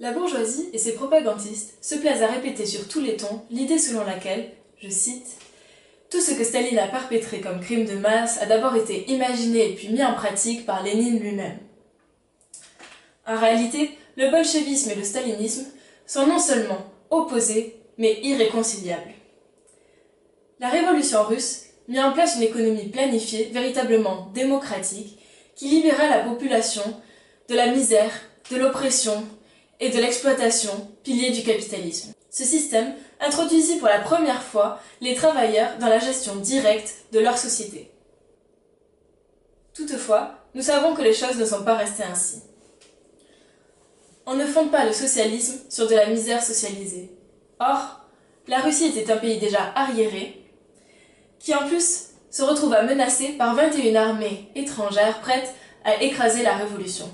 La bourgeoisie et ses propagandistes se plaisent à répéter sur tous les tons l'idée selon laquelle, je cite, Tout ce que Staline a perpétré comme crime de masse a d'abord été imaginé et puis mis en pratique par Lénine lui-même. En réalité, le bolchevisme et le stalinisme sont non seulement opposés, mais irréconciliables. La révolution russe mit en place une économie planifiée, véritablement démocratique, qui libéra la population de la misère, de l'oppression et de l'exploitation, pilier du capitalisme. Ce système introduisit pour la première fois les travailleurs dans la gestion directe de leur société. Toutefois, nous savons que les choses ne sont pas restées ainsi. On ne fonde pas le socialisme sur de la misère socialisée. Or, la Russie était un pays déjà arriéré, qui en plus se retrouva menacé par 21 armées étrangères prêtes à écraser la révolution.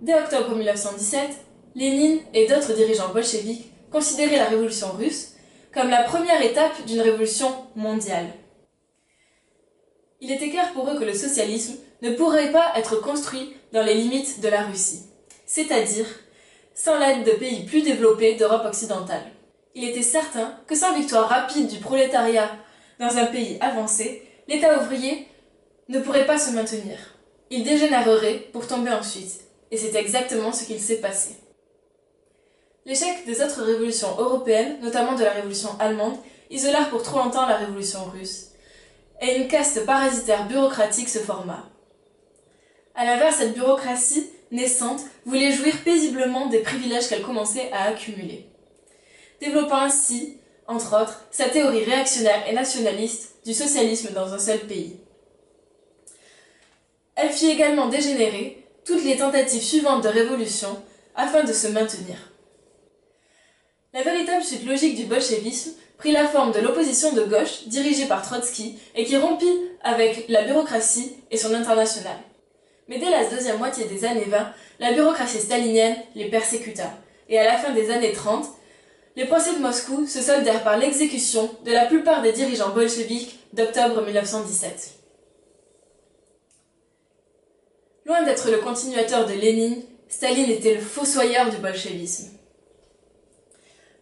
Dès octobre 1917, Lénine et d'autres dirigeants bolcheviques considéraient la révolution russe comme la première étape d'une révolution mondiale. Il était clair pour eux que le socialisme ne pourrait pas être construit dans les limites de la Russie, c'est-à-dire sans l'aide de pays plus développés d'Europe occidentale. Il était certain que sans victoire rapide du prolétariat dans un pays avancé, l'État ouvrier ne pourrait pas se maintenir. Il dégénérerait pour tomber ensuite, et c'est exactement ce qu'il s'est passé. L'échec des autres révolutions européennes, notamment de la révolution allemande, isolèrent pour trop longtemps la révolution russe, et une caste parasitaire bureaucratique se forma. À l'inverse, cette bureaucratie naissante voulait jouir paisiblement des privilèges qu'elle commençait à accumuler, développant ainsi, entre autres, sa théorie réactionnaire et nationaliste du socialisme dans un seul pays. Elle fit également dégénérer toutes les tentatives suivantes de révolution afin de se maintenir. La véritable suite logique du bolchevisme prit la forme de l'opposition de gauche dirigée par Trotsky et qui rompit avec la bureaucratie et son international. Mais dès la deuxième moitié des années 20, la bureaucratie stalinienne les persécuta, et à la fin des années 30, les procès de Moscou se soldèrent par l'exécution de la plupart des dirigeants bolcheviques d'octobre 1917. Loin d'être le continuateur de Lénine, Staline était le fossoyeur du bolchevisme.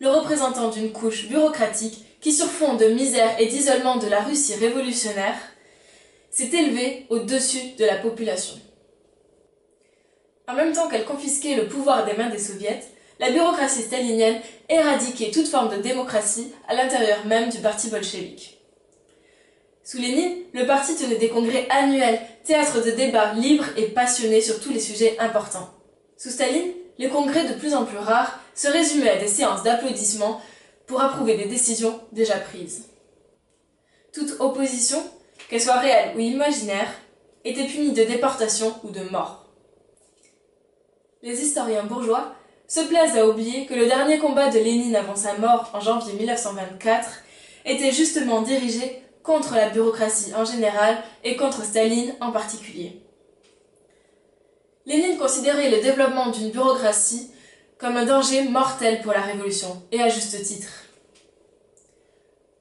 Le représentant d'une couche bureaucratique qui, sur fond de misère et d'isolement de la Russie révolutionnaire, s'est élevé au-dessus de la population. En même temps qu'elle confisquait le pouvoir des mains des soviets, la bureaucratie stalinienne éradiquait toute forme de démocratie à l'intérieur même du parti bolchevique. Sous Lénine, le parti tenait des congrès annuels, théâtre de débats libres et passionnés sur tous les sujets importants. Sous Staline, les congrès de plus en plus rares se résumaient à des séances d'applaudissements pour approuver des décisions déjà prises. Toute opposition, qu'elle soit réelle ou imaginaire, était punie de déportation ou de mort les historiens bourgeois se plaisent à oublier que le dernier combat de Lénine avant sa mort en janvier 1924 était justement dirigé contre la bureaucratie en général et contre Staline en particulier. Lénine considérait le développement d'une bureaucratie comme un danger mortel pour la révolution, et à juste titre.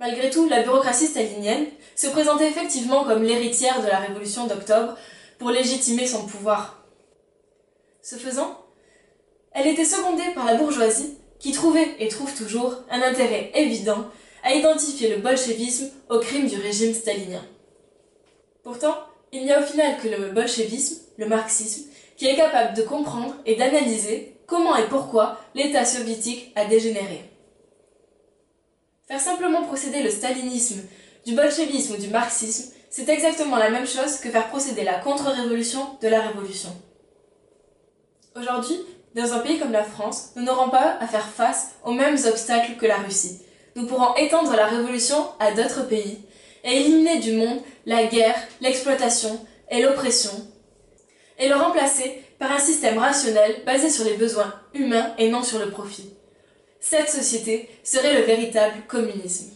Malgré tout, la bureaucratie stalinienne se présentait effectivement comme l'héritière de la révolution d'octobre pour légitimer son pouvoir. Ce faisant, elle était secondée par la bourgeoisie qui trouvait et trouve toujours un intérêt évident à identifier le bolchevisme au crime du régime stalinien. Pourtant, il n'y a au final que le bolchevisme, le marxisme, qui est capable de comprendre et d'analyser comment et pourquoi l'État soviétique a dégénéré. Faire simplement procéder le stalinisme du bolchevisme ou du marxisme, c'est exactement la même chose que faire procéder la contre-révolution de la révolution. Aujourd'hui, dans un pays comme la France, nous n'aurons pas à faire face aux mêmes obstacles que la Russie. Nous pourrons étendre la révolution à d'autres pays et éliminer du monde la guerre, l'exploitation et l'oppression, et le remplacer par un système rationnel basé sur les besoins humains et non sur le profit. Cette société serait le véritable communisme.